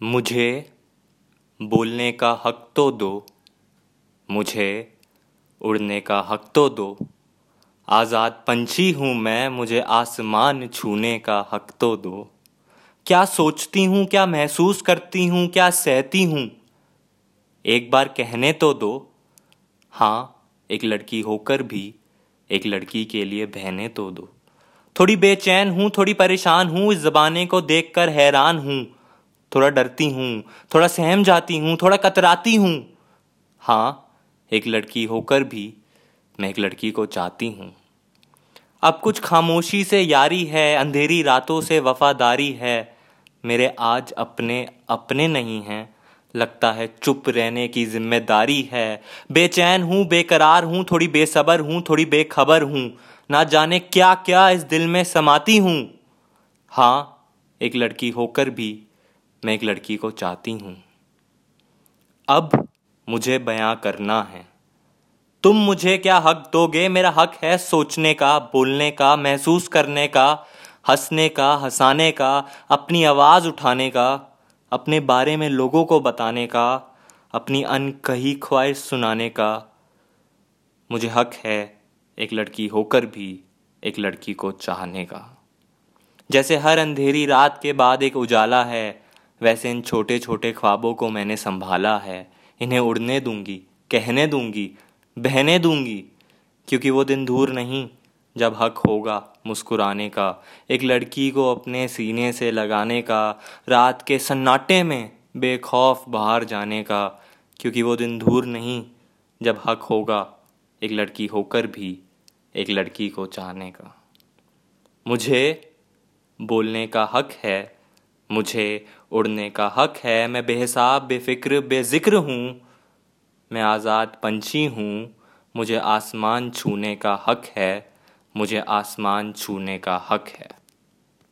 मुझे बोलने का हक तो दो, मुझे उड़ने का हक तो दो। आज़ाद पंछी हूँ मैं, मुझे आसमान छूने का हक तो दो। क्या सोचती हूँ, क्या महसूस करती हूँ, क्या सहती हूँ? एक बार कहने तो दो हाँ एक लड़की होकर भी एक लड़की के लिए बहने तो दो। थोड़ी बेचैन हूँ, थोड़ी परेशान हूँ, इस जबाने को देखकर हैरान हूँ। थोड़ा डरती हूँ, थोड़ा सहम जाती हूँ, थोड़ा कतराती हूँ। हाँ एक लड़की होकर भी मैं एक लड़की को चाहती हूँ। अब कुछ खामोशी से यारी है, अंधेरी रातों से वफादारी है। मेरे आज अपने अपने नहीं हैं। लगता है चुप रहने की ज़िम्मेदारी है। बेचैन हूँ, बेकरार हूँ, थोड़ी बेसबर हूँ, थोड़ी बेखबर हूँ। ना जाने क्या क्या इस दिल में समाती हूँ। हाँ एक लड़की होकर भी मैं एक लड़की को चाहती हूँ। अब मुझे बयां करना है। तुम मुझे क्या हक दोगे? मेरा हक है सोचने का, बोलने का, महसूस करने का, हंसने का, हंसाने का, अपनी आवाज़ उठाने का, अपने बारे में लोगों को बताने का, अपनी अनकही ख्वाहिश सुनाने का। मुझे हक है एक लड़की होकर भी एक लड़की को चाहने का। जैसे हर अंधेरी रात के बाद एक उजाला है वैसे इन छोटे छोटे ख्वाबों को मैंने संभाला है। इन्हें उड़ने दूँगी, कहने दूँगी, बहने दूँगी, क्योंकि वो दिन दूर नहीं, जब हक होगा मुस्कुराने का। एक लड़की को अपने सीने से लगाने का, रात के सन्नाटे में बेखौफ बाहर जाने का, क्योंकि वो दिन दूर नहीं, जब हक होगा एक लड़की होकर भी एक लड़की को चाहने का। मुझे बोलने का हक है मुझे उड़ने का हक है। मैं बेहिसाब, बेफिक्र, बेजिक्र हूँ। मैं आज़ाद पंछी हूँ। मुझे आसमान छूने का हक है। मुझे आसमान छूने का हक है।